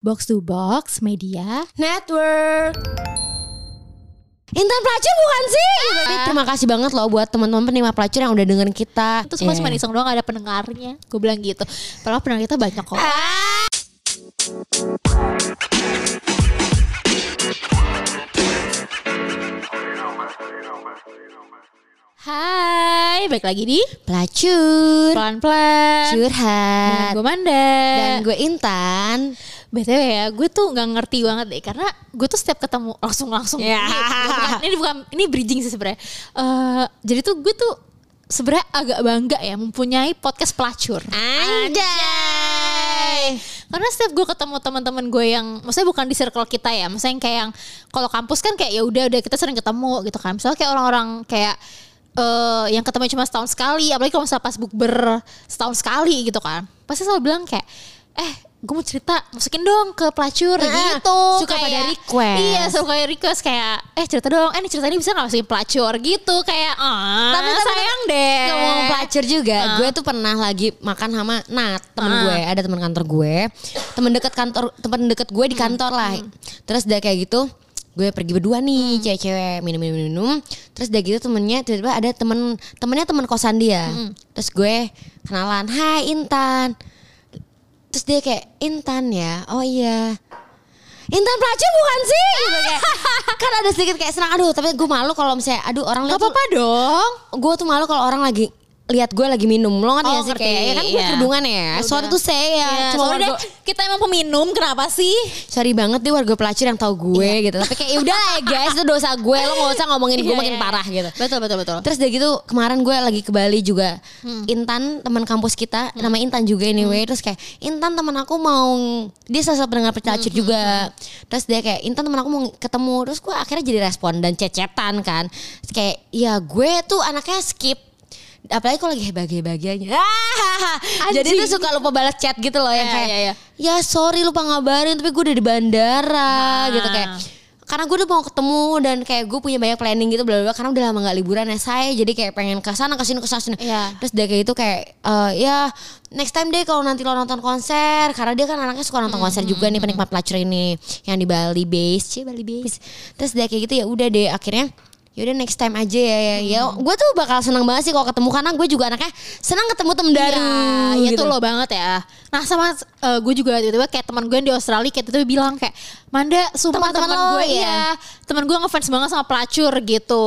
Box to Box Media Network. Intan pelacur bukan sih? Tapi terima kasih banget loh buat teman-teman penikmat pelacur yang udah dengerin kita. Terus cuma Iya. cuma iseng doang gak ada pendengarnya Gue bilang gitu Padahal pendengar kita banyak kok Hai Balik lagi di pelacur, Pelan-pelan Dan curhat. gue Manda Dan gue Intan. BTW ya gue tuh gak ngerti banget deh Karena gue tuh setiap ketemu langsung-langsung Ya. ini, bukan, ini bukan Ini bridging sih sebenarnya Eh, Jadi tuh gue tuh sebenarnya agak bangga ya mempunyai podcast pelacur. Anjay. Karena setiap gue ketemu teman-teman gue yang, maksudnya bukan di circle kita ya, maksudnya yang kayak yang kalau kampus kan kayak ya udah udah kita sering ketemu gitu kan. Misalnya kayak orang-orang kayak eh yang ketemu cuma setahun sekali, apalagi kalau misalnya pas bukber setahun sekali gitu kan, pasti selalu bilang kayak, eh gue mau cerita masukin dong ke pelacur Nah, gitu suka kayak- pada request. iya suka request kayak eh cerita dong eh ini cerita ini bisa gak masukin pelacur gitu kayak ah Tapi- tapi- sayang deh Ngomong pelacur juga, Ah. gue tuh pernah lagi makan sama Nat, temen Ah. gue, ada teman kantor gue, temen deket kantor, temen deket gue di Hmm. kantor lah. Terus udah kayak gitu, gue pergi berdua Hmm. nih, cewek-cewek minum minum minum. Terus udah gitu temennya tiba-tiba ada temen temennya temen kosan dia. Hmm. Terus gue kenalan, Hai Intan. Terus dia kayak Intan ya, oh iya. Intan pelacur bukan sih? Gitu kayak, kan ada sedikit kayak senang aduh tapi gue malu kalau misalnya aduh orang Gak lihat tuh- apa-apa dong gue tuh malu kalau orang lagi lihat gue lagi minum. Lo ngerti Oh, gak sih? ngerti, kayak ya kan gue iya. kerudungan ya. Ya sorry tuh saya. Ya Ya, cuma deh, kita emang peminum kenapa sih? sorry banget deh warga pelacur yang tahu gue Iya. gitu. Tapi kayak udah lah ya guys itu dosa gue. Lo gak usah ngomongin gue Iya, makin iya. parah gitu. Betul betul betul. Terus udah gitu kemarin gue lagi ke Bali juga. Hmm. Intan teman kampus kita nama Intan juga anyway. Terus kayak Intan teman aku mau Dia salah satu pendengar Hmm, pelacur juga. Terus dia kayak Intan teman aku mau ketemu. Terus gue akhirnya jadi respon dan cecetan kan. Terus kayak ya gue tuh anaknya skip apalagi kalau lagi bahagia-bahagianya jadi Anjing. tuh suka lupa balas chat gitu loh yang Iya, kayak iya. ya sorry lupa ngabarin tapi gue udah di bandara Nah. gitu kayak karena gue udah mau ketemu dan kayak gue punya banyak planning gitu bla karena udah lama gak liburan ya saya jadi kayak pengen ke sana ke sini ke sana. Iya. terus dia kayak itu kayak eh, ya next time deh kalau nanti lo nonton konser karena dia kan anaknya suka nonton konser juga nih penikmat pelacur ini yang di Bali base cie Bali base terus dia kayak gitu ya udah deh akhirnya Yaudah next time aja ya ya. Ya gue tuh bakal seneng banget sih kalau ketemu karena gue juga anaknya senang ketemu temen baru. Iya, gitu. itu lo banget ya. Nah sama eh, gue juga tiba-tiba kayak teman gue yang di Australia kayak tiba-tiba bilang kayak Manda, sumpah Teman-teman teman gue ya? iya, teman gue ngefans banget sama pelacur gitu.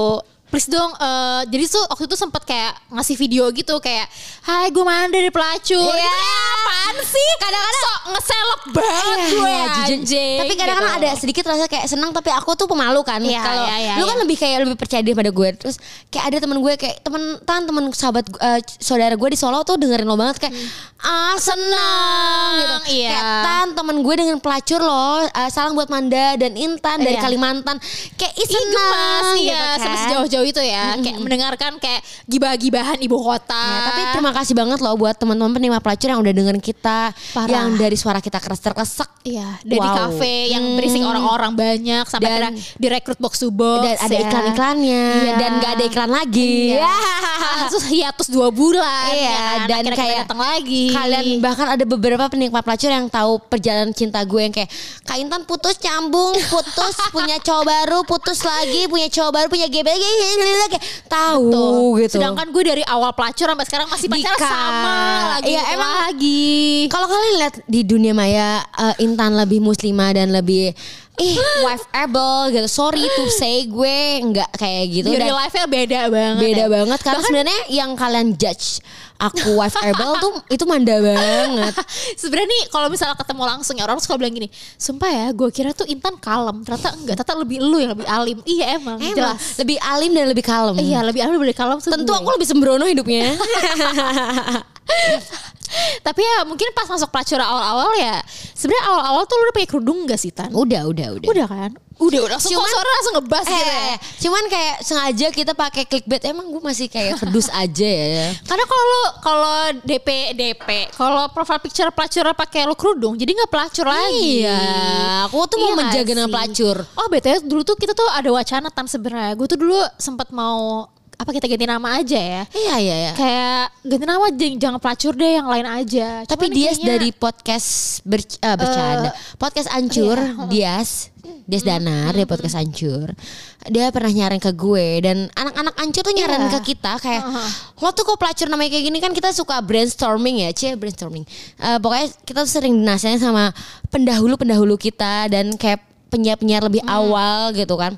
Please dong, eh, jadi tuh waktu itu sempet kayak ngasih video gitu kayak, Hai gue Manda dari pelacur. Iya. Gitu kayak, apaan sih? Kadang-kadang sok ngeselok banget Iya, gue iya, jujur. anjing. Tapi kadang-kadang gitu. ada sedikit rasa kayak senang tapi aku tuh pemalu kan. Iya, Kalau iya, iya, lu kan iya. lebih kayak lebih percaya diri pada gue. Terus kayak ada temen gue kayak temen tan temen sahabat eh, saudara gue di Solo tuh dengerin lo banget kayak ah senang gitu. iya. Kayak tan temen gue dengan pelacur loh. eh, salam buat Manda dan Intan dari Iya. Kalimantan. Kayak ih senang gitu iya, kan. sama sejauh-jauh itu ya, kayak mendengarkan kayak gibah-gibahan ibu kota. Ya, tapi terima kasih banget loh buat teman-teman penikmat pelacur yang udah dengerin kita, Parah. yang dari suara kita keres-keresek, Iya, dari Wow. kafe yang berisik orang-orang banyak sampai Dan- direkrut box to box. dan ada ya. iklan-iklannya Iya. dan gak ada iklan lagi. Iya. Terus hiatus dua bulan. Iya, ya kan? dan Akhirnya kayak datang lagi. Kalian bahkan ada beberapa penikmat pelacur yang tahu perjalanan cinta gue yang kayak Kak Intan putus nyambung, putus punya cowok baru, putus lagi punya cowok baru, punya GB lagi kayak tahu gitu. Sedangkan gue dari awal pelacur sampai sekarang masih pacaran Dika. sama lagi. Iya, emang- lagi. kalau kalian lihat di dunia maya eh, Intan lebih muslimah dan lebih ih wife able gitu. Sorry to say gue nggak kayak gitu Di dan real life-nya beda banget. beda ya. banget karena sebenarnya yang kalian judge aku wife able tuh itu manda banget. Sebenarnya nih kalau misalnya ketemu langsung ya orang suka bilang gini, sumpah ya, gue kira tuh Intan kalem, ternyata enggak, ternyata lebih lu yang lebih alim. Iya emang, Emang, jelas. lebih alim dan lebih kalem. Iya lebih alim lebih kalem Tentu gue. aku lebih sembrono hidupnya. Tapi ya mungkin pas masuk pelacur awal-awal ya, sebenarnya awal-awal tuh lu udah pakai kerudung gak sih Tan? udah, udah, udah. Udah kan? Udah udah. Langsung Cuman- suara langsung ngebas Eh, gitu ya. eh, cuman kayak sengaja kita pakai clickbait emang gue masih kayak pedus aja ya. Karena kalau lu kalau DP DP, kalau profile picture pelacur pakai lu kerudung, jadi nggak pelacur lagi. Iya, aku tuh mau Iya nggak menjaga nama pelacur. Oh btw dulu tuh kita tuh ada wacana tan sebenarnya. Gue tuh dulu sempat mau apa kita ganti nama aja ya Iya iya iya. kayak ganti nama jeng- jangan pelacur deh yang lain aja Tapi Cuman Dias kayaknya- dari podcast ber- eh, bercanda, podcast Ancur, iya. Dias, Dias Danar dari podcast Ancur. Dia pernah nyaring ke gue dan anak-anak Ancur tuh nyaring Iya. ke kita kayak lo tuh kok pelacur namanya kayak gini kan kita suka brainstorming ya, cie brainstorming. Eh, pokoknya kita tuh sering dinasihatin sama pendahulu-pendahulu kita dan kayak penyiar-penyiar lebih awal gitu kan.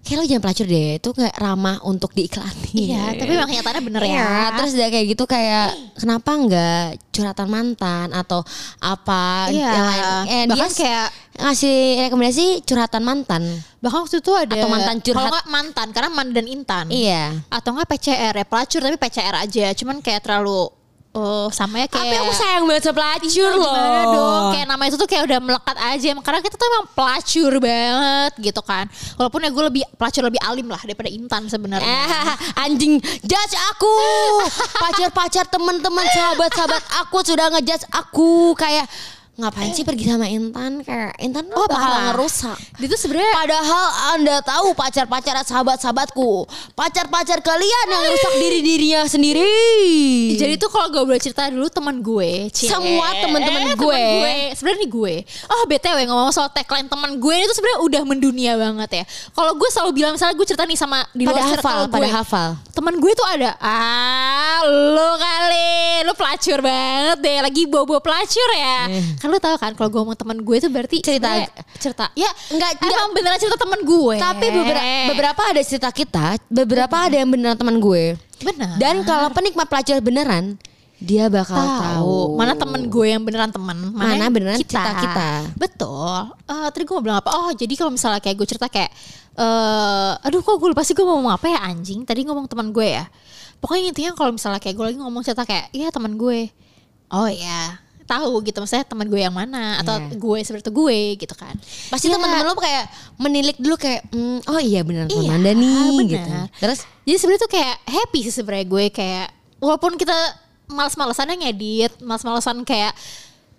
Kayak lo jangan pelacur deh, itu kayak ramah untuk diiklanin. iya tapi memang kenyataannya bener ya Iya, terus dia kayak gitu kayak kenapa nggak curhatan mantan atau apa Iya. yang lain. Eh, dia Bahkan kayak ngasih rekomendasi curhatan mantan. bahkan waktu itu ada Atau mantan curhat. kalau nggak mantan karena mantan dan intan Iya. atau nggak PCR ya pelacur tapi PCR aja cuman kayak terlalu oh sama ya kayak Tapi aku sayang banget sama pelacur loh. Gimana dong? Kayak nama itu tuh kayak udah melekat aja karena kita tuh emang pelacur banget gitu kan. Walaupun ya gue lebih pelacur lebih alim lah daripada intan sebenarnya. Eh, anjing judge aku. Pacar-pacar teman-teman sahabat-sahabat aku sudah ngejudge aku. Kayak ngapain sih pergi sama Intan kayak Intan oh, bakal ngerusak itu sebenarnya Padahal anda tahu pacar-pacar sahabat-sahabatku Pacar-pacar kalian yang rusak diri-dirinya sendiri Jadi tuh kalau gue boleh cerita dulu teman gue, Cie. Semua teman-teman Eh, gue. Sebenarnya nih gue. Oh btw ngomong soal tagline teman gue itu sebenarnya udah mendunia banget ya. Kalau gue selalu bilang misalnya gue cerita nih sama di Pada luar hafal, pada gue. hafal Teman gue tuh ada ah lo kali lo pelacur banget deh lagi bawa-bawa pelacur ya. Kan lo tau kan kalau gue ngomong teman gue itu berarti Cerita. cerita. Ya Enggak, emang beneran cerita teman gue. Tapi beberapa, beberapa ada cerita kita Beberapa ada yang beneran teman gue benar. Dan kalau penikmat pelacur beneran Dia bakal tahu, tahu. Mana temen gue yang beneran teman Mana yang beneran kita-kita. betul. Eh, tadi gue mau bilang apa? Oh jadi kalau misalnya kayak gue cerita kayak eh aduh kok gue lupa sih gue mau ngomong apa ya anjing? Tadi ngomong teman gue ya. Pokoknya intinya kalau misalnya kayak gue lagi ngomong cerita kayak iya teman gue. Oh ya tahu gitu. Maksudnya teman gue yang mana atau Iya. gue seperti itu gue gitu kan. Pasti Ya, teman-teman lo kayak menilik dulu kayak "Hmm, Oh iya teman Iya, Anda nih bener. gitu. Terus Jadi sebenarnya tuh kayak happy sih sebenarnya gue kayak walaupun kita males-malesannya ngedit, males-malesan kayak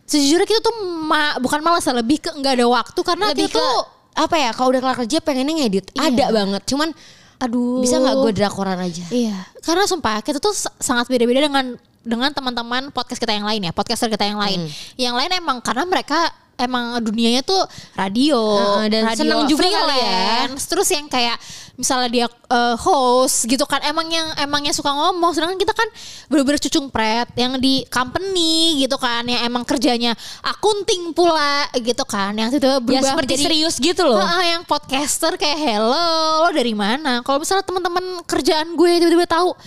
sejujurnya kita tuh ma- bukan malas ya, lebih ke nggak ada waktu karena lebih kita ke tuh apa ya kalau udah kelar kerja pengennya ngedit. Iya. ada banget cuman aduh. bisa nggak gue drakoran aja? Iya, karena sumpah kita tuh sa- sangat beda-beda dengan dengan teman-teman podcast kita yang lain ya, podcaster kita yang lain. Hmm. Yang lain emang karena mereka emang dunianya tuh radio, Heeh, dan radio senang juga ya. Terus yang kayak misalnya dia eh, host gitu kan, emang yang emangnya suka ngomong. Sedangkan kita kan bener-bener cucung pret yang di company gitu kan, yang emang kerjanya akunting pula gitu kan, yang itu ya berubah seperti menjadi- serius gitu loh Heeh, yang podcaster kayak hello lo dari mana? Kalau misalnya teman-teman kerjaan gue tiba-tiba tahu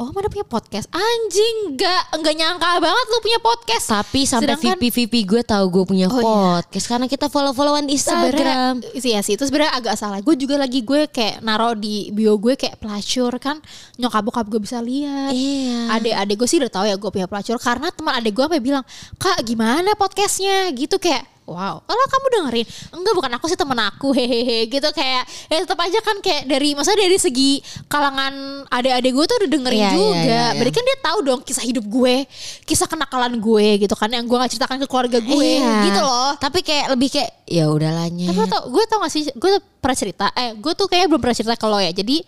Oh mana punya podcast? Anjing Gak, nggak nyangka banget lu punya podcast. Tapi sampai Sedangkan- VP VP gue tahu gue punya Oh, iya. podcast. Karena kita follow followan di Instagram. Sebenarnya Iya sih itu sebenarnya agak salah. Gue juga lagi gue kayak naro di bio gue kayak pelacur kan? Nyokap bokap gue bisa lihat. Iya. Adik-adik gue sih udah tahu ya gue punya pelacur. Karena teman adik gue sampai bilang Kak gimana podcastnya? Gitu kayak Wow, kalau kamu dengerin Enggak bukan aku sih temen aku Hehehe gitu kayak Ya tetap aja kan kayak dari Maksudnya dari segi kalangan adik-adik gue tuh udah dengerin Iya, iya, juga iya, iya. Berarti kan dia tahu dong kisah hidup gue Kisah kenakalan gue gitu kan Yang gue gak ceritakan ke keluarga gue Iya. Gitu loh tapi kayak lebih kayak ya udahlah tapi lo tau, gue tau gak sih, gue tuh pernah cerita, eh gue tuh kayaknya belum pernah cerita ke lo ya. Jadi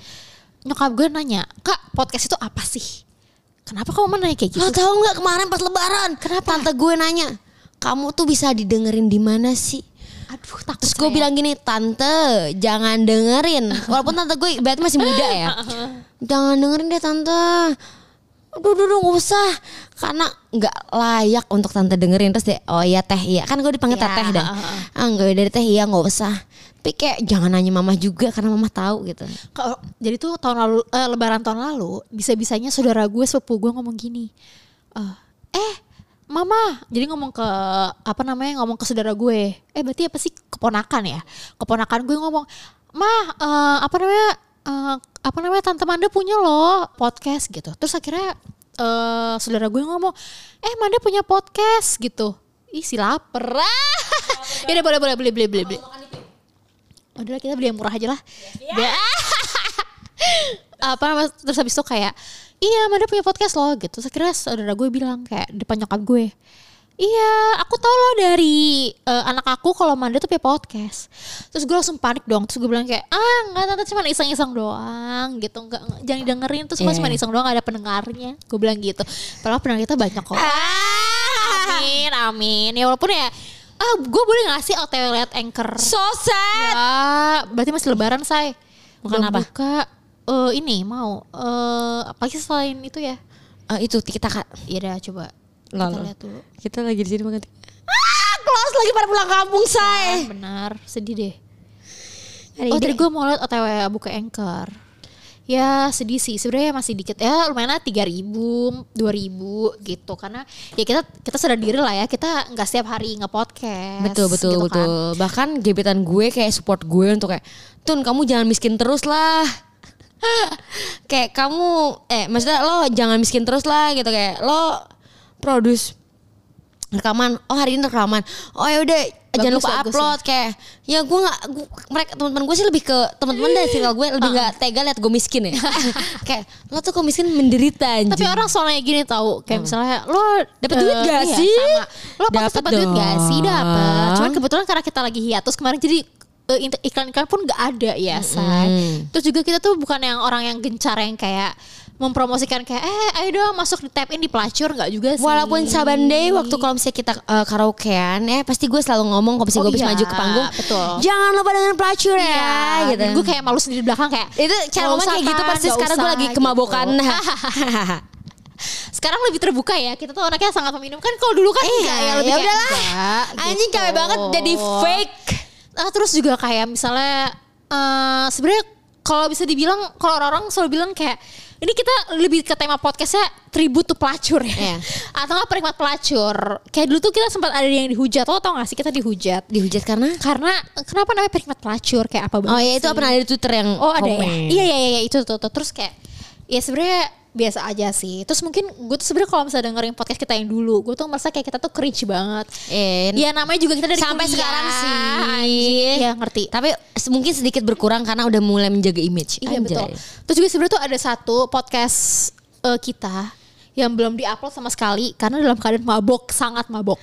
nyokap gue nanya, kak podcast itu apa sih? Kenapa kamu nanya kayak gitu? lo tahu nggak kemarin pas lebaran Kenapa? tante gue nanya kamu tuh bisa didengerin di mana sih Aduh takut Terus gue bilang gini, tante jangan dengerin. Walaupun tante gue berarti masih muda ya. jangan dengerin deh tante. Aduh, aduh, aduh, gak usah. Karena nggak layak untuk tante dengerin. Terus dia, oh iya teh iya. Kan gue dipanggil Ya, teteh dah. Ah enggak dari teh iya gak usah. Tapi kayak jangan nanya mama juga karena mama tahu gitu. Kalau- jadi tuh tahun lalu, eh, lebaran tahun lalu, bisa-bisanya saudara gue sepupu gue ngomong gini, eh, eh mama, jadi ngomong ke apa namanya ngomong ke saudara gue, eh berarti apa sih keponakan ya? Keponakan gue ngomong, mah eh, apa namanya eh, apa namanya tante Manda punya loh podcast gitu. Terus akhirnya eh, saudara gue ngomong, eh Manda punya podcast gitu. Ih si lapar. ya udah boleh boleh beli beli beli beli. Udah kita beli yang murah aja lah. Biar- apa terus habis itu kayak iya Manda punya podcast loh gitu terus akhirnya saudara gue bilang kayak depan nyokap gue Iya, aku tahu loh dari eh, anak aku kalau Manda tuh punya podcast. Terus gue langsung panik dong. Terus gue bilang kayak, ah nggak tante cuma iseng-iseng doang gitu. Nggak, jangan didengerin. Terus Iya. cuma iseng doang gak ada pendengarnya. Gue bilang gitu. Padahal pendengar kita banyak kok. Amin, amin. Ya walaupun ya, ah gue boleh gak sih OTW liat anchor? So sad. Ya, berarti masih lebaran say. Bukan Belum apa? Buka, eh, ini mau, eh apa sih selain itu ya? Eh, itu kita kak. Iya dah coba. Lol. Kita lihat dulu. Kita lagi di sini banget. Ah, close lagi pada pulang kampung say. Benar, sedih deh. Ada oh ide. tadi gue mau liat OTW buka anchor. Ya sedih sih sebenarnya masih dikit ya lumayan lah tiga ribu dua ribu gitu karena ya kita kita sadar diri lah ya kita nggak setiap hari nge podcast Betul betul gitu kan. betul. Bahkan gebetan gue kayak support gue untuk kayak Tun kamu jangan miskin terus lah. kayak kamu eh maksudnya lo jangan miskin terus lah gitu kayak lo produce rekaman oh hari ini rekaman oh ya udah jangan lupa bagus upload kayak ya gue nggak mereka teman-teman gue sih lebih ke teman-teman dari circle gue lebih nggak tega liat gue miskin ya kayak lo tuh kok miskin menderita anjing Tapi orang soalnya gini tahu kayak misalnya lo Dapet duit eh, gak iya, sih? Sama. Lo Dapet pasti dapat duit gak sih? Dapat. Cuman kebetulan karena kita lagi hiatus kemarin jadi iklan-iklan pun gak ada ya, say. Terus juga kita tuh bukan yang orang yang gencar yang kayak mempromosikan kayak eh ayo dong masuk di tap in di pelacur nggak juga sih. Walaupun Saban Day waktu kalau misalnya kita uh, karaokean ya pasti gue selalu ngomong kalau misalnya Oh gue bisa iya, maju ke panggung. betul. Jangan lupa dengan pelacur ya Iya, gitu. Gue kayak malu sendiri di belakang kayak itu cara "Nggak ngomong kayak gitu pasti sekarang gue usah," lagi gitu. kemabokan. Sekarang lebih terbuka ya. Kita tuh anaknya sangat meminum kan kalau dulu kan enggak ya lebih ya udahlah. Anjing gitu. capek banget jadi fake. Ah, terus juga kayak misalnya eh sebenarnya kalau bisa dibilang kalau orang-orang selalu bilang kayak ini kita lebih ke tema podcastnya tribute to pelacur ya. Iya. atau nggak penikmat pelacur. Kayak dulu tuh kita sempat ada yang dihujat. Lo tau gak sih kita dihujat? Dihujat karena? Karena kenapa namanya penikmat pelacur? Kayak apa banget Oh ya itu pernah ada di Twitter yang Oh ada ya? Iya iya iya itu tuh, tuh. Terus kayak ya sebenarnya biasa aja sih. Terus mungkin gue tuh sebenarnya kalau misalnya dengerin podcast kita yang dulu, gue tuh merasa kayak kita tuh cringe banget. Eh, Ya namanya juga kita dari sampai kuliah. sekarang sih. Iya ngerti. Tapi mungkin sedikit berkurang karena udah mulai menjaga image. Iya betul. Anjay. Terus juga sebenarnya tuh ada satu podcast eh, kita yang belum diupload sama sekali karena dalam keadaan mabok, sangat mabok.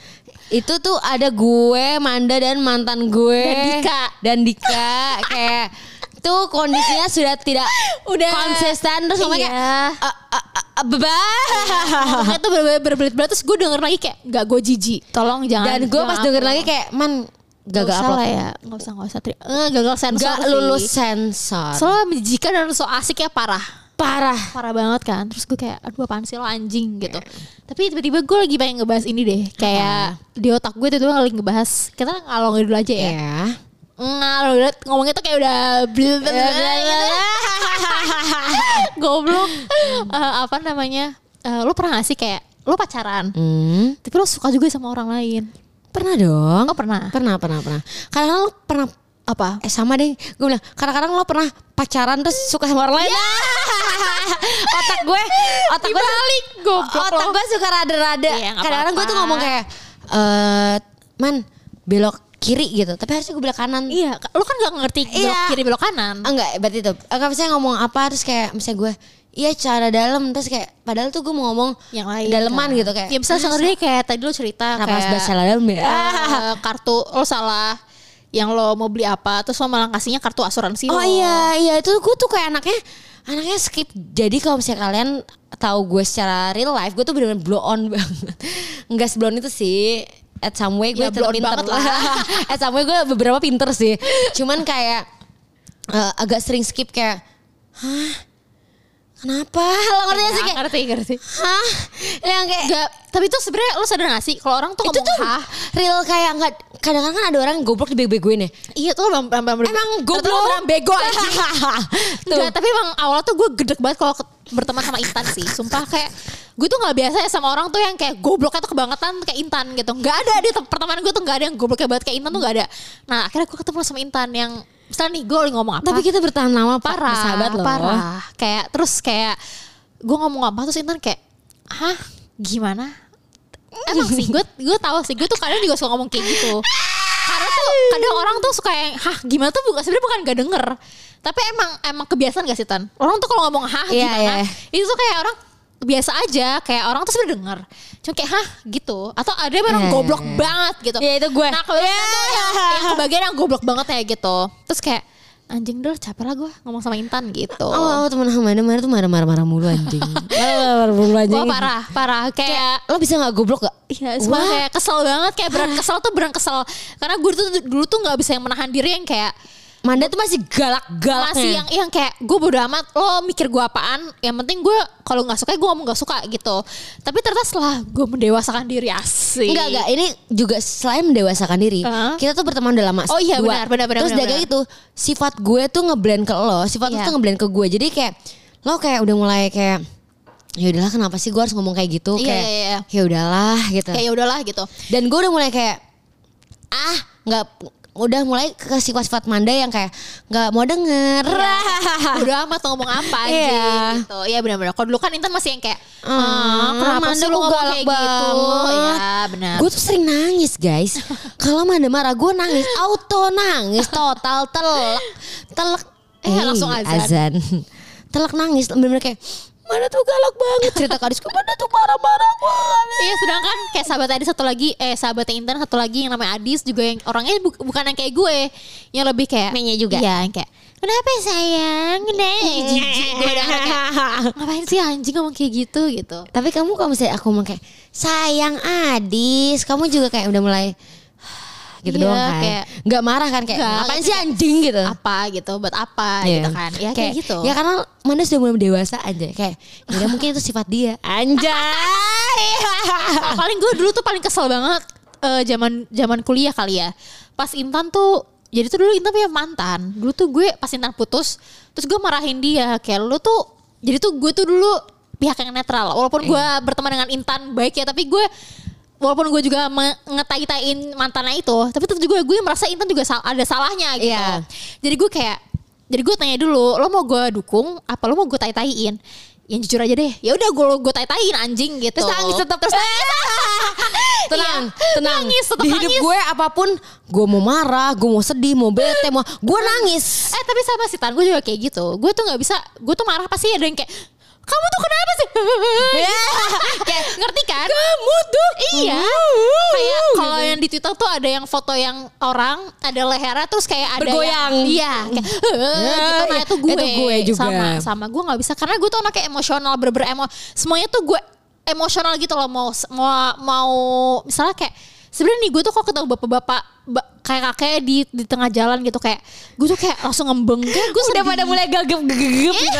Itu tuh ada gue, Manda dan mantan gue Dan Dika. Dan Dika kayak tuh kondisinya sudah tidak Udah. konsisten terus ngomongnya Iya. "Ah, ah, ah, ah, bebas. Ngomongnya tuh ber- berbelit-belit terus gue denger lagi kayak nggak gue jijik. Tolong jangan. Dan gue pas denger lagi kayak man Nggak gagal usah upload. lah ya. Gak usah, gak usah. Tri- Eh, gagal sensor Gak sih. lulus sensor. Soalnya menjijikan dan so asik ya parah. Parah. Parah banget kan. Terus gue kayak aduh apaan sih lo anjing gitu. Tapi tiba-tiba gue lagi pengen ngebahas ini deh. Kayak di otak gue tiba-tiba lagi ngebahas. Kita ngalongin dulu aja ya. Ya. Ngalor dulu ngomongnya tuh kayak udah blil blil Goblok. Eh, apa namanya? Eh, lo pernah gak sih kayak lo pacaran, Hmm. tapi lo suka juga sama orang lain? Pernah dong. Oh pernah. Pernah, pernah, pernah. Kadang-kadang lo pernah Apa? Eh sama deh, gue bilang kadang-kadang lo pernah pacaran terus suka sama orang lain. otak gue, otak gue, goblok otak gue suka rada-rada. Iya, nggak kadang-kadang gue tuh ngomong kayak, eh man belok kiri gitu, tapi harusnya gue belok kanan. Iya, lo kan gak ngerti belok Iya. kiri belok kanan. Enggak, berarti itu. Enggak misalnya ngomong apa terus kayak misalnya gue Iya cara dalam terus kayak padahal tuh gue mau ngomong yang lain daleman kan. gitu kayak ya misalnya sebenarnya kayak tadi lo cerita Kenapa kayak bahasa dalam ya? eh, kartu lo salah yang lo mau beli apa terus lo malah kasihnya kartu asuransi Oh lo. iya, iya itu gue tuh kayak anaknya anaknya skip. Jadi kalau misalnya kalian tahu gue secara real life, gue tuh bener-bener blow on banget. Enggak sebelum itu sih. At some way gue Ya, tetap pinter lah. At some way gue beberapa pinter sih. Cuman kayak eh, agak sering skip kayak, hah? Kenapa? Lo ngerti gak sih Ya, kayak, ngerti ngerti hah? Yang kayak Gak, tapi itu sebenarnya lo sadar gak sih kalau orang tuh itu ngomong tuh hah real kayak nggak kadang-kadang kan ada orang yang goblok dibego-begoin ya. iya tuh bener Emang ternyata lo goblok. beneran bego aja Tuh. Enggak, tapi emang awalnya tuh gue gedek banget kalau berteman sama Intan sih. Sumpah kayak gue tuh nggak biasa ya sama orang tuh yang kayak gobloknya tuh kebangetan kayak Intan gitu. Nggak ada di tem- pertemanan gue tuh nggak ada yang gobloknya banget kayak Intan tuh nggak ada. Nah akhirnya gue ketemu sama Intan yang misalnya nih gue lagi ngomong apa Tapi kita bertahan lama parah, sahabat loh. parah. Kayak terus kayak gue ngomong apa terus Intan kayak, hah gimana? Emang sih gue gue tahu sih gue tuh kadang juga suka ngomong kayak gitu. Karena tuh kadang orang tuh suka yang hah gimana tuh bukan sebenarnya bukan gak denger. Tapi emang emang kebiasaan gak sih Tan? Orang tuh kalau ngomong hah Iya, gimana? iya. Itu tuh kayak orang biasa aja kayak orang tuh sebenarnya denger cuma kayak hah gitu atau ada yang memang Iya, goblok iya. banget gitu Ya, itu gue. nah kalau tuh yang, yang kebagian yang goblok banget ya gitu terus kayak anjing dulu capek lah gue ngomong sama Intan gitu Oh, oh temen mana mana tuh marah-marah marah mulu anjing. Marah-marah mulu anjing. Wah parah, parah. Kayak Lo bisa gak goblok gak? Iya, semua kayak kesel banget, kayak berat kesel tuh berat kesel. Karena gue tuh dulu tuh nggak bisa yang menahan diri yang kayak Manda tuh masih galak-galak masih yang yang kayak gue bodo amat lo mikir gue apaan yang penting gue kalau nggak suka gue ngomong nggak suka gitu tapi ternyata setelah gue mendewasakan diri asik Enggak enggak ini juga selain mendewasakan diri Heeh. kita tuh berteman udah lama Oh iya, dua. benar, benar, benar, terus benar, dari benar. itu sifat gue tuh ngeblend ke lo sifat lo Iya. tuh ngeblend ke gue jadi kayak lo kayak udah mulai kayak ya udahlah kenapa sih gue harus ngomong kayak gitu Iya, kayak iya, iya. ya udahlah gitu kayak ya udahlah gitu dan gue udah mulai kayak ah nggak udah mulai ke sifat-sifat Manda yang kayak nggak mau denger udah amat ngomong apa aja Iya. gitu ya benar-benar kalau dulu kan Intan masih yang kayak ah, kenapa Manda sih kok ngomong galak kayak gitu banget. ya benar Gue tuh sering nangis guys. Kalau Manda marah gue nangis, auto nangis total telek, telek. Eh, langsung azan. telek nangis, bener-bener kayak Manda tuh galak banget cerita ke adisku. Manda tuh marah-marah banget. Iya sedangkan kayak sahabat Adis satu lagi Eh sahabatnya Intan satu lagi yang namanya Adis Juga yang orangnya bu- bukan yang kayak gue Yang lebih kayak Mainnya juga. Iya yang kayak Kenapa sayang Kenapa jijik Gue udah kayak Ngapain sih anjing ngomong kayak gitu gitu Tapi kamu kalau misalnya aku ngomong kayak sayang Adis, kamu juga kayak udah mulai gitu Iya, doang kan. kayak- Nggak marah kan kayak ngapain kayak- sih anjing gitu. Apa gitu Buat apa Iya. gitu kan Ya kayak, gitu Ya karena Manda sudah mulai dewasa aja kayak ya mungkin itu sifat dia. Anjay. paling gue dulu tuh paling kesel banget eh, zaman zaman kuliah kali ya. Pas Intan tuh jadi tuh dulu Intan punya mantan. Dulu tuh gue pas Intan putus, terus gue marahin dia kayak lu tuh jadi tuh gue tuh dulu pihak yang netral. Walaupun gue Iya. berteman dengan Intan baik ya, tapi gue walaupun gue juga ngetai-tain mantannya itu, tapi tetap juga gue merasa Intan juga sal- ada salahnya gitu. Iya. Jadi gue kayak jadi gue tanya dulu, lo mau gue dukung apa lo mau gue tai-taiin? Yang jujur aja deh. Ya udah gue gue tai-taiin anjing gitu. Terus nangis tetap. Terus nangis. tenang, Iya, tenang. Nangis, tetap Di hidup nangis. gue apa pun, gue mau marah, gue mau sedih, mau bete, mau gue nangis. Eh tapi sama si Tan gue juga kayak gitu. Gue tuh nggak bisa. Gue tuh marah pasti ada yang kayak kamu tuh kenapa sih? kayak ngerti kan? Kamu tuh iya. Kayak kalau yang di Twitter tuh ada yang foto yang orang ada lehernya terus kayak ada Bergoyang. yang iya kayak gitu nah itu gue. Itu gue juga. Sama sama gue nggak bisa karena gue tuh anaknya emosional bener-bener emo semuanya tuh gue emosional gitu loh mau mau mau misalnya kayak sebenarnya nih gue tuh kok ketemu bapak-bapak ba- kayak kakek di di tengah jalan gitu kayak gue tuh kayak langsung ngembeng kayak gue Udah pada mulai gagap-gagap gitu.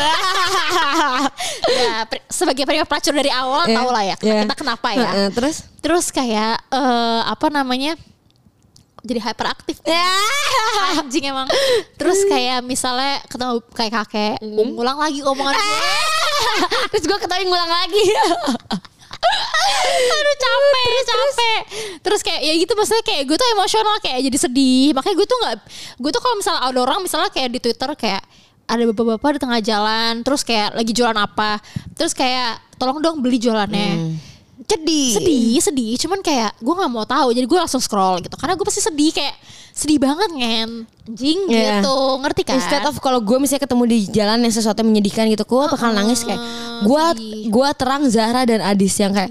ya sebagai pria pelacur dari awal Iya, tau lah ya iya. kita kenapa ya Heeh, Terus? terus kayak eh, apa namanya jadi hyperaktif Ya. anjing emang terus kayak misalnya ketemu kayak kakek Hmm. ngulang lagi omongan gue Terus gue ketawain ngulang lagi. aduh capek capek. Terus kayak ya gitu maksudnya kayak gue tuh emosional kayak jadi sedih. Makanya gue tuh nggak gue tuh kalau misalnya ada orang misalnya kayak di twitter kayak ada bapak-bapak di tengah jalan terus kayak lagi jualan apa terus kayak tolong dong beli jualannya Sedih. sedih sedih. Cuman kayak gue nggak mau tahu. Jadi gue langsung scroll gitu. Karena gue pasti sedih kayak sedih banget ngen anjing Iya. gitu. Ngerti kan? Instead of kalau gue misalnya ketemu di jalan yang sesuatu yang menyedihkan gitu, gue bakal nangis kayak gue sedih. gue terang Zahra dan Adis yang kayak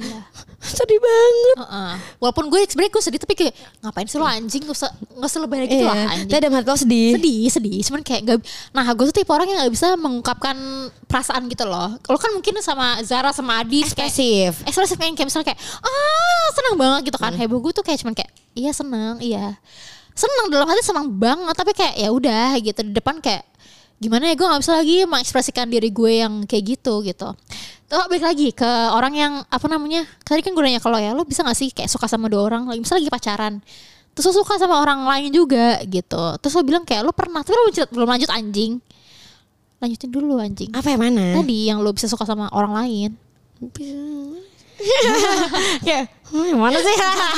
sedih banget. Heeh. walaupun gue sebenarnya gue sedih tapi kayak ngapain sih lo anjing nggak usah nggak usah lebay gitu lah Iya. anjing Tapi dalam hati lo sedih. sedih sedih cuman kayak gak nah gue tuh tipe orang yang nggak bisa mengungkapkan perasaan gitu loh lo kan mungkin sama Zara sama Adis kayak Ekspresif. ekspresif kayak kayak misalnya kayak ah senang banget gitu Hmm. kan heboh gue tuh kayak cuman kayak iya senang iya senang dalam hati senang banget tapi kayak ya udah gitu di depan kayak gimana ya gue nggak bisa lagi mengekspresikan diri gue yang kayak gitu gitu. Tuh balik lagi ke orang yang apa namanya tadi kan gue nanya kalau ya lo bisa gak sih kayak suka sama dua orang? Lagi misalnya lagi pacaran terus lo suka sama orang lain juga gitu. Terus lo bilang kayak lo pernah tapi lo belum lanjut- belum lanjut anjing. Lanjutin dulu anjing. Apa yang mana? tadi yang lo bisa suka sama orang lain Kayak hmm, mana sih?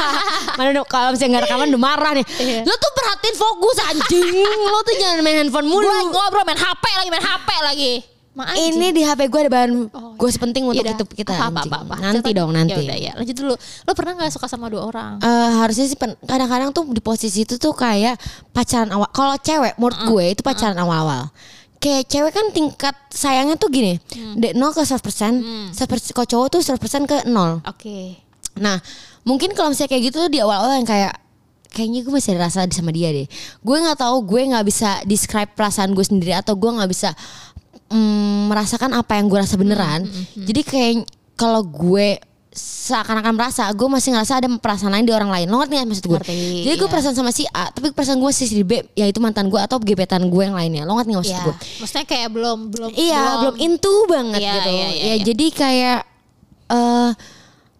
mana dong kalau misalnya nggak rekaman udah marah nih. Iya. Lo tuh perhatiin fokus anjing. lo tuh jangan main handphone mulu. Gue ngobrol main HP lagi main HP lagi. Ma. Ini di HP gue ada bahan Oh, gue sepenting untuk Yaudah, itu kita. apa, apa, apa, apa. Nanti dong nanti. Ya udah ya. Lanjut dulu. Lo pernah gak suka sama dua orang? Eh, harusnya sih kadang-kadang tuh di posisi itu tuh kayak pacaran awal. Kalau cewek menurut gue itu pacaran awal-awal. Kayak cewek kan tingkat sayangnya tuh gini, dari 0 ke 100%, 100% kalau cowok tuh 100% ke 0. Oke. Nah, mungkin kalau misalnya kayak gitu di awal-awal yang kayak kayaknya gue masih ada rasa sama dia deh. Gue nggak tahu, gue nggak bisa describe perasaan gue sendiri atau gue nggak bisa mm, merasakan apa yang gue rasa beneran. Jadi kayak kalau gue seakan-akan merasa gue masih ngerasa ada perasaan lain di orang lain. Lo ngerti gak maksud gue? Ngerti, Jadi gue iya. perasaan sama si A, tapi perasaan gue si B, yaitu mantan gue atau gebetan gue yang lainnya. Lo ngerti gak maksud Iya. gue? Maksudnya kayak belum belum Iya, belum into banget Iya, gitu. iya, iya, ya iya. jadi kayak eh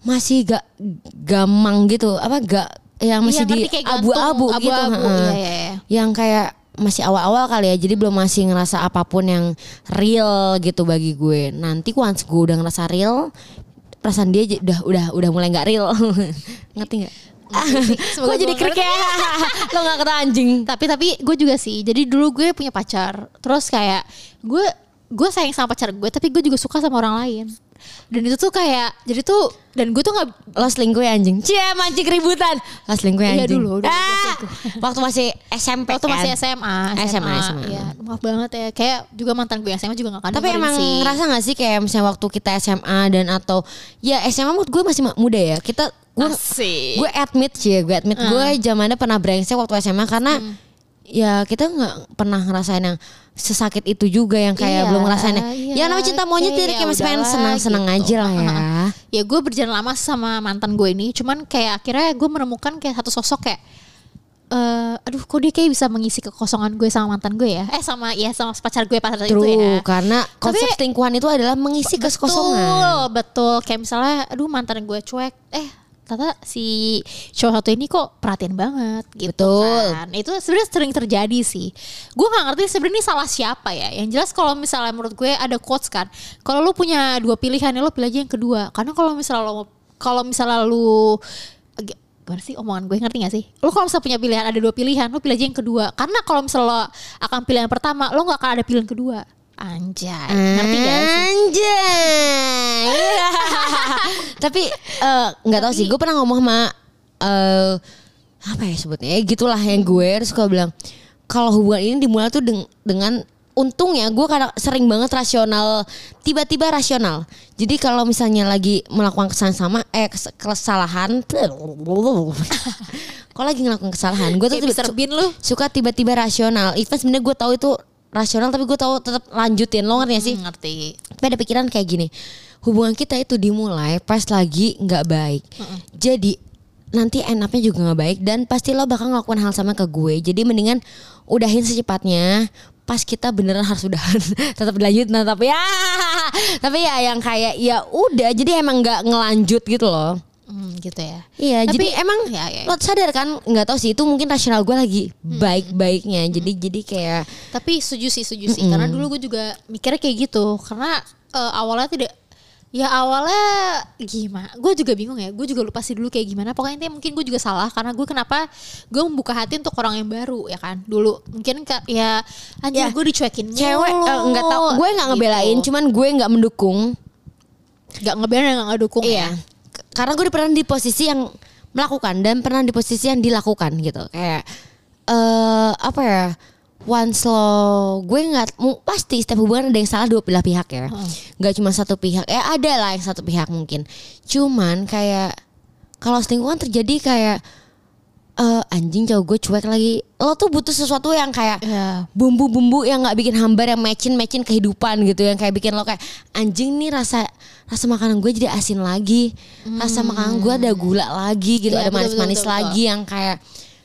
masih gak gamang gitu. Apa gak yang masih Iya, di abu-abu gitu. abu-abu. Iya, iya, iya. Yang kayak masih awal-awal kali ya. Jadi belum masih ngerasa apa pun yang real gitu bagi gue. Nanti once gue udah ngerasa real, perasaan dia udah udah udah mulai nggak real. Ngerti nggak? Gue jadi ya. Lo gak kata anjing. tapi tapi gue juga sih jadi dulu gue punya pacar terus kayak gue gue sayang sama pacar gue tapi gue juga suka sama orang lain dan itu tuh kayak jadi tuh dan gue tuh nggak Lo selingkuh ya anjing. Cie mancing keributan. Lo selingkuh ya Iya anjing. dulu, dulu gue ah. Waktu masih SMP waktu kan? masih SMA SMA, SMA. ya maaf banget ya. Kayak juga mantan gue SMA juga gak akan Tapi emang sih. ngerasa gak sih kayak misalnya waktu kita SMA dan atau Ya SMA menurut gue masih muda ya. Kita gue gue admit sih gue admit. Gue zamannya pernah brengsek waktu SMA karena ya kita nggak pernah ngerasain yang sesakit itu juga yang kayak Iya, belum ngerasain iya, ya namanya cinta monyet kayak jadi kayak ya masih pengen senang-senang gitu. aja lah ya ya gue berjalan lama sama mantan gue ini cuman kayak akhirnya gue menemukan kayak satu sosok kayak eh aduh kok dia kayak bisa mengisi kekosongan gue sama mantan gue ya eh sama ya sama pacar gue pada saat itu True, ya karena konsep Tapi- selingkuhan itu adalah mengisi kekosongan. Betul, betul. Kayak misalnya, aduh mantan gue cuek, eh ternyata si cowok satu ini kok perhatian banget gitu Betul. kan. Itu sebenarnya sering terjadi sih. Gue nggak ngerti sebenarnya ini salah siapa ya. Yang jelas kalau misalnya menurut gue ada quotes kan. Kalau lu punya dua pilihan ya lu pilih aja yang kedua. Karena kalau misalnya lo kalau misalnya lu gimana sih omongan gue ngerti gak sih? Lu kalau misalnya punya pilihan ada dua pilihan, lu pilih aja yang kedua. Karena kalau misalnya lo akan pilih yang pertama, lo gak akan ada pilihan kedua. Anjay, ngerti gak sih? Anjay. Tapi eh, nggak tahu sih, gue pernah ngomong sama eh apa ya sebutnya? Ya gitulah yang gue terus gue bilang kalau hubungan ini dimulai tuh deng- dengan untungnya gue kadang sering banget rasional tiba-tiba rasional jadi kalau misalnya lagi melakukan kesalahan sama eh kes- kesalahan kalau lagi ngelakuin kesalahan gue tuh tiba- lu. suka tiba-tiba rasional even sebenarnya gue tahu itu rasional tapi gue tahu tetap lanjutin. Lo ngerti gak sih? Hmm, ngerti. tapi ada pikiran kayak gini hubungan kita itu dimulai pas lagi nggak baik. Jadi nanti enaknya juga nggak baik dan pasti lo bakal ngelakuin hal sama ke gue. Jadi mendingan udahin secepatnya. Pas kita beneran harus udahan. Tetap dilanjut nah tapi ya tapi ya yang kayak ya udah. Jadi emang nggak ngelanjut gitu loh Hmm, gitu ya. Iya, Tapi- jadi emang Ya, ya, ya. lo sadar kan nggak tahu sih itu mungkin rasional gue lagi baik-baiknya. Jadi jadi kayak Tapi setuju sih, setuju sih. Karena dulu gue juga mikirnya kayak gitu. Karena eh, awalnya tidak Ya awalnya gimana? Gue juga bingung ya. Gue juga lupa sih dulu kayak gimana. Pokoknya intinya mungkin gue juga salah karena gue kenapa gue membuka hati untuk orang yang baru ya kan. Dulu mungkin ka- ya Ya, anjir gue dicuekin cewek eh, nggak tahu gue nggak ngebelain, Gitu. cuman gue nggak mendukung. nggak ngebelain nggak ngedukung Iya. ya. Karena gue pernah di posisi yang melakukan dan pernah di posisi yang dilakukan gitu. Kayak eh apa ya? Once lo gue nggak pasti setiap hubungan ada yang salah dua belah pihak ya. nggak cuma satu pihak. Ya ada lah yang satu pihak mungkin. Cuman kayak kalau selingkuhan terjadi kayak eh anjing cowok gue cuek lagi. Lo tuh butuh sesuatu yang kayak Iya. bumbu-bumbu yang nggak bikin hambar yang matchin matchin kehidupan gitu yang kayak bikin lo kayak anjing nih rasa rasa makanan gue jadi asin lagi rasa makanan gue ada gula lagi gitu Iya, ada manis-manis betul, lagi yang kayak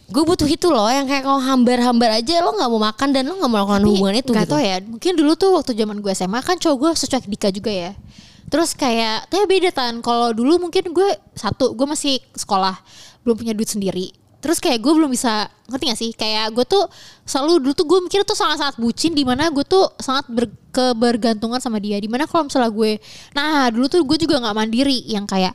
gue butuh itu loh yang kayak kalau hambar-hambar aja lo nggak mau makan dan lo nggak mau melakukan hubungan itu Gak gitu. tau ya Mungkin dulu tuh waktu zaman gue SMA kan cowok gue secuek Dika juga ya Terus kayak Tapi beda tan Kalau dulu mungkin gue Satu Gue masih sekolah Belum punya duit sendiri Terus kayak gue belum bisa Ngerti gak sih? Kayak gue tuh Selalu dulu tuh gue mikir tuh sangat-sangat bucin Di mana gue tuh sangat ber, kebergantungan sama dia. Di mana kalau misalnya gue Nah dulu tuh gue juga gak mandiri Yang kayak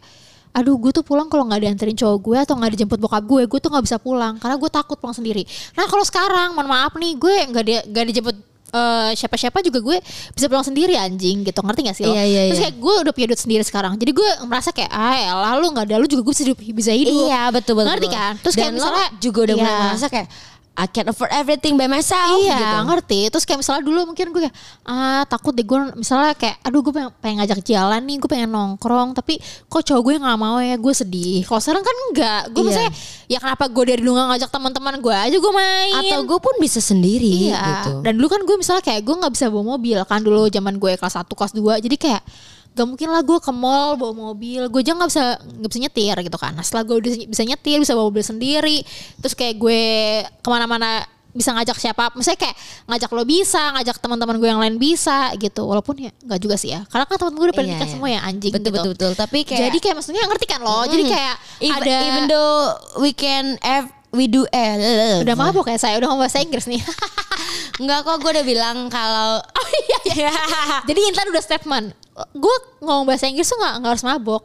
aduh gue tuh pulang kalau nggak dianterin cowok gue atau nggak dijemput bokap gue gue tuh nggak bisa pulang karena gue takut pulang sendiri. Nah kalau sekarang mohon maaf nih gue nggak di nggak dijemput eh, siapa-siapa juga gue bisa pulang sendiri anjing gitu ngerti gak sih lo? Iya, iya, Terus iya. kayak gue udah punya duit sendiri sekarang jadi gue merasa kayak ah elah lu nggak ada lu juga gue bisa hidup bisa hidup Iya betul betul. ngerti betul. kan terus Dan kayak lo misalnya juga udah mulai iya. merasa kayak I can afford everything by myself Iya gitu. ngerti. Terus kayak misalnya dulu mungkin gue kayak Ah takut deh gue Misalnya kayak Aduh gue pengen, pengen ngajak jalan nih Gue pengen nongkrong. Tapi kok cowok gue gak mau ya Gue sedih. Kalau sekarang kan enggak Gue Iya. misalnya Ya kenapa gue dari dulu gak ngajak teman-teman gue aja Gue main? Atau gue pun bisa sendiri Iya. gitu. Dan dulu kan gue misalnya kayak Gue gak bisa bawa mobil Kan. Dulu zaman gue kelas 1 kelas 2 Jadi kayak Gak mungkin lah gue ke mall bawa mobil. Gue aja gak bisa gak bisa nyetir gitu kan. Nah setelah gue udah bisa nyetir Bisa bawa mobil sendiri. Terus kayak gue Ke mana-mana bisa ngajak siapa Misalnya kayak ngajak lo bisa Ngajak teman-teman gue yang lain bisa gitu. Walaupun ya gak juga sih ya. Karena kan teman gue udah pada Iya, nikah iya. semua ya anjing Betul gitu. betul betul. Tapi kayak Jadi kayak maksudnya ngerti kan lo? Jadi kayak even, ada even though we can ev- we do eh Udah mabok ya saya Udah ngomong bahasa Inggris nih. Enggak kok gue udah bilang kalau Oh iya. Iya. Jadi Intan udah statement. Gue ngomong bahasa Inggris tuh gak, harus mabok.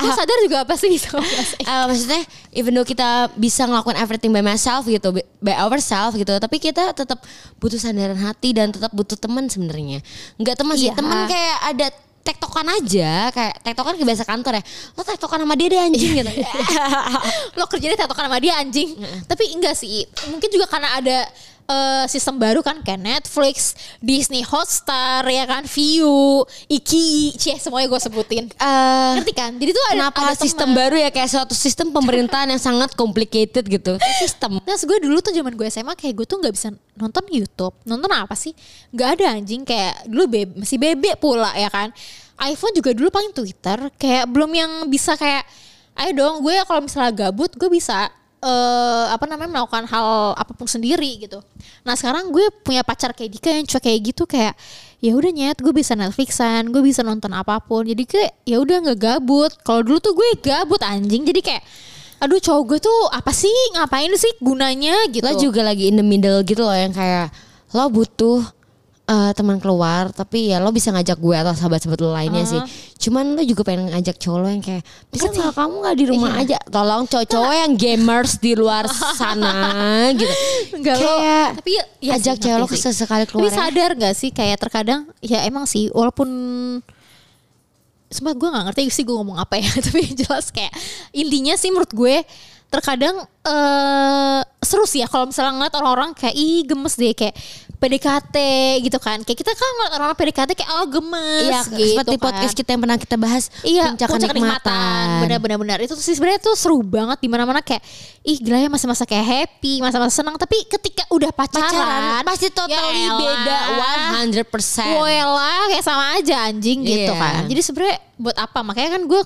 Gue sadar juga apa sih sama bahasa Inggris. Eh, maksudnya even though kita bisa ngelakuin everything by myself gitu by ourselves gitu tapi kita tetap butuh sandaran hati dan tetap butuh teman sebenarnya nggak teman sih Iya. teman kayak ada tektokan aja kayak tektokan ke biasa kantor ya lo tektokan sama dia deh anjing gitu Lo kerjanya tatokan sama dia anjing. Tapi enggak sih. Mungkin juga karena ada eh, sistem baru kan kayak Netflix, Disney Hotstar, ya kan, View, Iki, cie semuanya gue sebutin. Eh, Ngerti kan? Jadi tuh ada, kenapa ada sistem teman. baru ya kayak suatu sistem pemerintahan yang sangat complicated gitu sistem Terus gue dulu tuh zaman gue SMA kayak gue tuh nggak bisa nonton YouTube. Nonton apa sih? Nggak ada anjing kayak dulu be masih bebek pula ya kan. iPhone juga dulu paling Twitter kayak belum yang bisa kayak ayo dong gue kalau misalnya gabut gue bisa eh apa namanya melakukan hal apa pun sendiri gitu. Nah sekarang gue punya pacar kayak Dika yang cuek kayak gitu kayak ya udah nyet gue bisa Netflixan, gue bisa nonton apa pun. Jadi kayak ya udah nggak gabut. Kalau dulu tuh gue gabut anjing. Jadi kayak aduh cowok gue tuh apa sih ngapain sih gunanya gitu. lo juga lagi in the middle gitu loh yang kayak lo butuh eh, teman keluar tapi ya lo bisa ngajak gue atau sahabat-sahabat lo lainnya sih. Cuman lo juga pengen ngajak cowok lo yang kayak bisa nggak kamu nggak di rumah Iya. aja? Tolong cowok-cowok yang gamers di luar sana gitu. Enggak lo, kayak tapi ya, ya ajak cewek lo sesekali keluar Tapi ya. sadar gak sih kayak terkadang ya emang sih walaupun Sumpah gue gak ngerti sih gue ngomong apa ya Tapi jelas kayak intinya sih menurut gue Terkadang eh seru sih ya kalau misalnya ngeliat orang-orang kayak ih gemes deh kayak PDKT gitu kan Kayak kita kan ngeliat orang-orang PDKT kayak oh gemes Iya, gitu seperti kan. podcast kita yang pernah kita bahas Iya, puncak, puncak kenikmatan. Benar-benar benar. Itu sih sebenarnya tuh seru banget di mana-mana kayak ih gila ya masa-masa kayak happy, masa-masa senang, tapi ketika udah pacaran, pacaran pasti totally ya beda elah. 100%. Woela kayak sama aja anjing gitu Iya. kan. Jadi sebenarnya buat apa? Makanya kan gue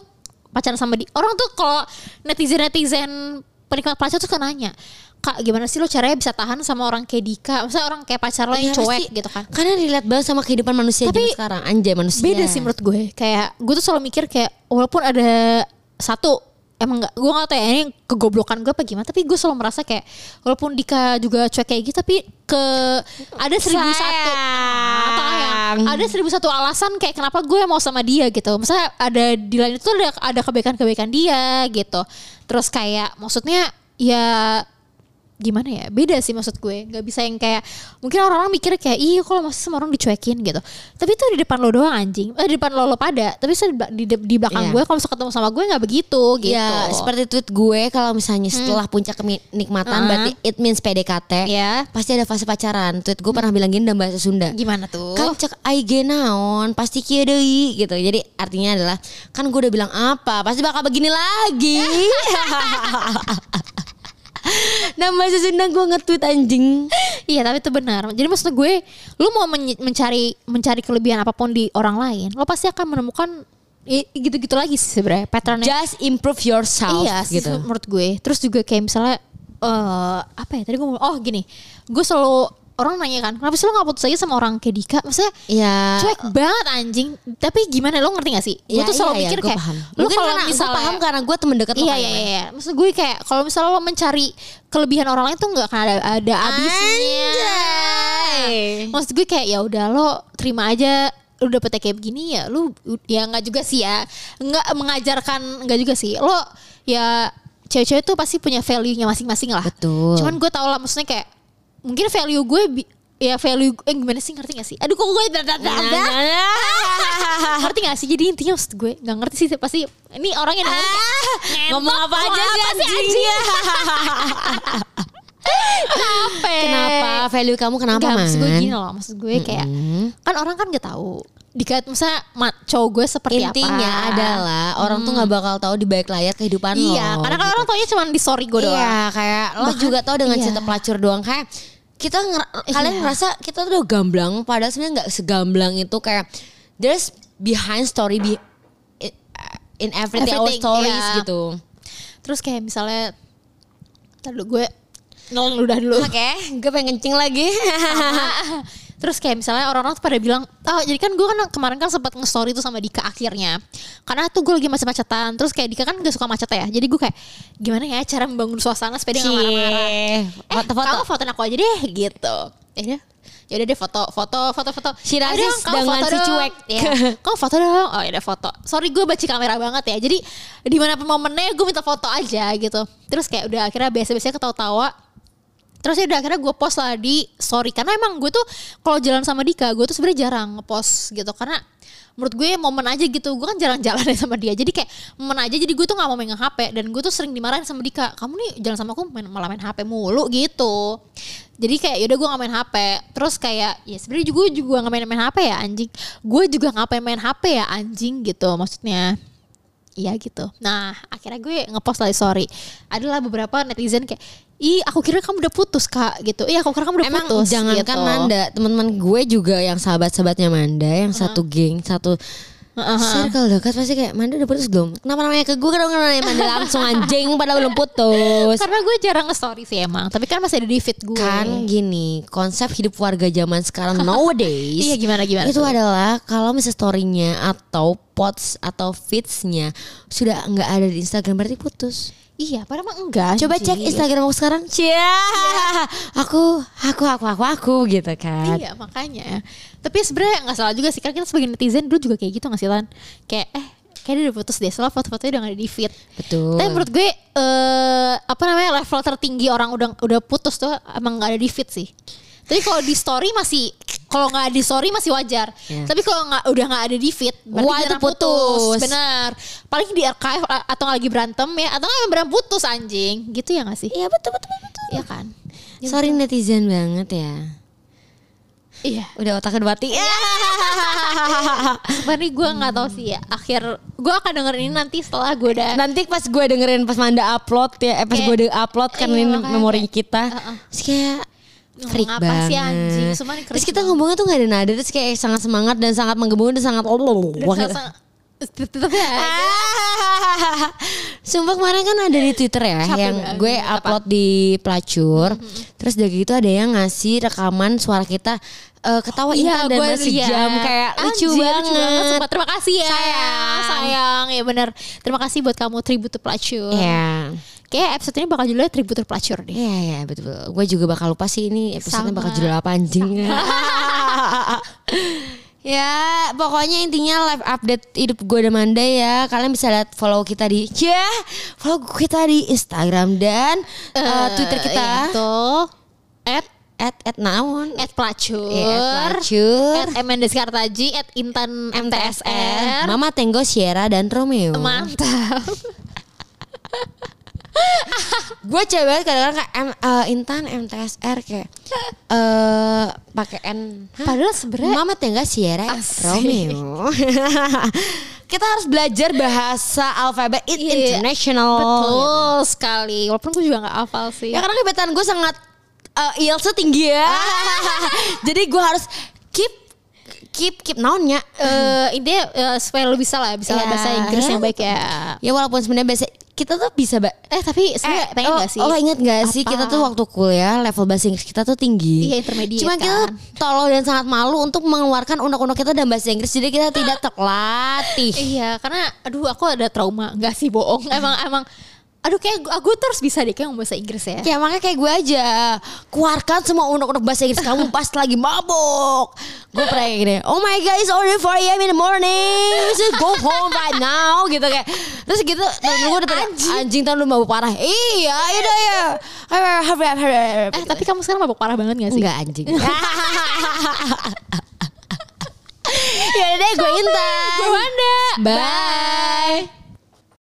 pacaran sama di orang tuh kalau netizen-netizen penikmat pacar tuh kan nanya Kak gimana sih lo caranya bisa tahan sama orang kayak Dika Maksudnya orang kayak pacar lo yang Iya, cuek pasti. gitu kan Karena relate banget sama kehidupan manusia Tapi zaman sekarang. Anjay manusia. beda sih menurut gue kayak gue tuh selalu mikir kayak walaupun ada satu emang nggak gue nggak tahu ya ini kegoblokan gue apa gimana tapi gue selalu merasa kayak walaupun Dika juga cuek kayak gitu tapi ke ada seribu satu Ah, tayang. ada seribu satu alasan kayak kenapa gue mau sama dia gitu misalnya ada di lain itu ada ada kebaikan-kebaikan dia gitu terus kayak maksudnya ya gimana ya beda sih maksud gue nggak bisa yang kayak mungkin orang-orang mikir kayak iya kalau masih sama orang dicuekin gitu tapi itu di depan lo doang anjing eh, di depan lo lo pada tapi di, di, di belakang Iya. gue kalau ketemu sama gue nggak begitu gitu Ya seperti tweet gue kalau misalnya setelah puncak kenikmatan Ah. berarti it means PDKT. ya Pasti ada fase pacaran. Tweet gue pernah bilang gini dalam bahasa Sunda. gimana tuh Kan cek IG naon pasti kieu deui gitu. Jadi artinya adalah kan gue udah bilang apa pasti bakal begini lagi. Bahasa Sunda gue nge-tweet anjing. Iya tapi itu benar. Jadi maksud gue, lu mau men- mencari mencari kelebihan apa pun di orang lain, lo pasti akan menemukan gitu-gitu lagi sih sebenarnya patternnya. Just improve yourself iya sih gitu. menurut gue. Terus juga kayak misalnya eh apa ya tadi gue ngomong oh gini, gue selalu orang nanya kan, kenapa sih lo gak putus aja sama orang kayak Dika? Maksudnya Iya. cuek banget anjing. Tapi gimana lo ngerti gak sih? Gue Iya, tuh selalu iya, mikir iya, kayak paham. lo Mungkin kalau misalnya paham karena gue temen deket lo Iya iya iya. Maksud gue kayak kalau misalnya lo mencari kelebihan orang lain tuh nggak akan ada ada habisnya. Anjay. Maksud gue kayak ya udah lo terima aja lu dapetnya kayak begini ya lu ya nggak juga sih ya nggak mengajarkan nggak juga sih lo ya cewek-cewek tuh pasti punya value-nya masing-masing lah Betul. cuman gue tau lah maksudnya kayak mungkin value gue bi- ya value eh gimana sih ngerti gak sih aduh kok gue ngerti gak sih jadi intinya maksud gue nggak ngerti sih pasti ini orang yang denger kayak, ngomong apa aja sih anjing? Nyampe. Kenapa? Value kamu kenapa, Enggak, Man? maksud gue gini loh, maksud gue kayak kan orang kan gak tahu dikait misalnya cowok gue seperti Intinya apa. adalah orang tuh nggak bakal tahu di balik layar kehidupan lo. Iya, karena kan orang taunya cuma di story gue doang. Iya, kayak lo Bahkan- juga tahu dengan iya. cerita pelacur doang kayak kita nger- kalian Iya. ngerasa kita tuh udah gamblang padahal sebenarnya nggak segamblang itu kayak there's behind story be, in everything, our Everything, stories iya. gitu. Terus kayak misalnya Ntar dulu gue Nol udah dulu Oke, gue pengen kencing lagi. Terus kayak misalnya orang-orang tuh pada bilang Oh jadi kan gue kan kemarin kan sempat nge-story tuh sama Dika akhirnya. Karena tuh gue lagi macet-macetan Terus kayak Dika kan gak suka macet ya. Jadi gue kayak Gimana ya cara membangun suasana supaya dia gak marah-marah? Eh foto-foto. kamu fotoin aku aja deh gitu. Ya udah. Ya udah deh foto foto foto foto. Si Ayo Rasis dong, kamu dengan foto si dong. cuek. Iya. kamu foto dong. Oh ya udah foto. Sorry gue baca kamera banget ya. Jadi di mana momennya gue minta foto aja gitu. Terus kayak udah akhirnya biasa-biasa ketawa-tawa Terus ya udah akhirnya gue post lah di story. Karena emang gue tuh kalau jalan sama Dika gue tuh sebenarnya jarang ngepost gitu. Karena menurut gue momen aja gitu. Gue kan jarang jalan ya sama dia. Jadi kayak momen aja jadi gue tuh nggak mau megang HP dan gue tuh sering dimarahin sama Dika. Kamu nih jalan sama aku main, malah main HP mulu gitu. Jadi kayak yaudah gue nggak main HP terus kayak ya sebenarnya juga gue juga nggak main main HP ya anjing. Gue juga ngapain main HP ya anjing gitu maksudnya. Iya gitu. Nah akhirnya gue ngepost lagi sorry. Adalah beberapa netizen kayak, ih aku kira kamu udah putus kak gitu. Iya aku kira kamu udah Emang putus. jangankan gitu. Manda, teman-teman gue juga yang sahabat-sahabatnya Manda, yang satu geng, satu circle dekat pasti kayak Manda udah putus belum? Kenapa namanya ke gue kan namanya Manda langsung anjing padahal belum putus. Karena gue jarang nge-story sih emang. Tapi kan masih ada di feed gue. Kan gini, konsep hidup warga zaman sekarang nowadays. Iya gimana gimana. Itu tuh? adalah kalau misalnya story-nya atau posts atau feeds-nya sudah nggak ada di Instagram berarti putus. Iya padahal emang enggak. Coba cek. Instagram aku sekarang. Cia. Aku, aku, aku, aku, aku gitu kan. Iya makanya. Tapi sebenarnya nggak salah juga sih. Karena kita sebagai netizen dulu juga kayak gitu nggak sih Lan? Kayak eh kayak dia udah putus deh. Soalnya foto-fotonya udah gak ada di feed. Betul. Tapi menurut gue eh apa namanya level tertinggi orang udah udah putus tuh emang nggak ada di feed sih. Tapi kalau di story masih kalau nggak di story masih wajar. Iya. Tapi kalau nggak udah nggak ada di feed berarti Wah, itu beneran putus. Bener. Paling di archive atau lagi berantem ya atau nggak beneran putus anjing. Gitu ya nggak sih? Iya betul betul betul. Iya kan? Sorry netizen banget ya. Iya. Udah otaknya udah mati. Sebenarnya gue nggak tahu sih ya. Akhir gue akan dengerin ini nanti setelah gue udah Nanti pas gue dengerin pas Manda upload ya, eh, pas Kayak- gue upload kan Iya, ini memori kayak- kita. Heeh. Terus kayak Freak apa banget. sih, anjing? Nih terus kita banget. ngomongnya tuh gak ada nada, terus kayak sangat semangat dan sangat menggembung dan sangat ya. Sumpah kemarin kan ada di Twitter ya Capek yang banget. gue Apa? Upload di pelacur. Terus dari gitu ada yang ngasih rekaman suara kita eh, ketawa Iya, intan dan masih liat. jam kayak lucu Anjir, banget. Sumpah, terima kasih ya. Sayang. Sayang. Ya bener. Terima kasih buat kamu tribute pelacur. Iya. Kayak episode ini bakal judulnya tribute to pelacur deh. Iya iya betul betul. Gue juga bakal lupa sih ini episode bakal judul apa anjing. ya pokoknya intinya live update hidup gue dan Manda ya. Kalian bisa lihat follow kita di ya follow kita di Instagram dan eh, Twitter kita. Itu at At at naon. at pelacur. Iya, at pelacur. At Emendes Kartaji, at Intan MTSR. Mama Tenggo Sierra dan Romeo. Mantap. gue banget kadang-kadang kayak M, eh, Intan MTSR kayak eh pakai N. Hah? Padahal sebenarnya Mama Tengga Sierra Asik. Romeo. Kita harus belajar bahasa alfabet Iya. international. betul sekali. Walaupun gue juga gak hafal sih. Ya karena kebetulan gue sangat uh, IELTS tinggi ya. Jadi gue harus keep keep keep naonnya. eh intinya eh, supaya lo bisa lah bisa Ya, bahasa Inggris ya. yang baik ya. Ya walaupun sebenarnya bahasa kita tuh bisa ba Eh tapi sebenarnya Eh, pengen oh, gak sih? Oh ingat gak sih Apa? kita tuh waktu kuliah level bahasa Inggris kita tuh tinggi. Iya, intermediate Cuma kita kan. tolol dan sangat malu untuk mengeluarkan unek-unek kita dalam bahasa Inggris. Jadi kita tidak terlatih. Iya karena aduh aku ada trauma Enggak sih bohong Emang emang Aduh kayak gu- aku terus bisa deh kayak ngomong bahasa Inggris ya. Ya makanya kayak gue aja Keluarkan semua unek-unek bahasa Inggris kamu pas lagi mabuk. Gue pernah kayak gini Oh my god it's already 4 a.m. in the morning. We should go home right now. Gitu kayak. Terus gitu Temen gue udah pada Anjing. Tahun lu mabuk parah. Iya yaudah ya Eh tapi kamu sekarang mabok parah banget gak sih? Enggak anjing. Ya udah deh gue Intan Gue Wanda. Bye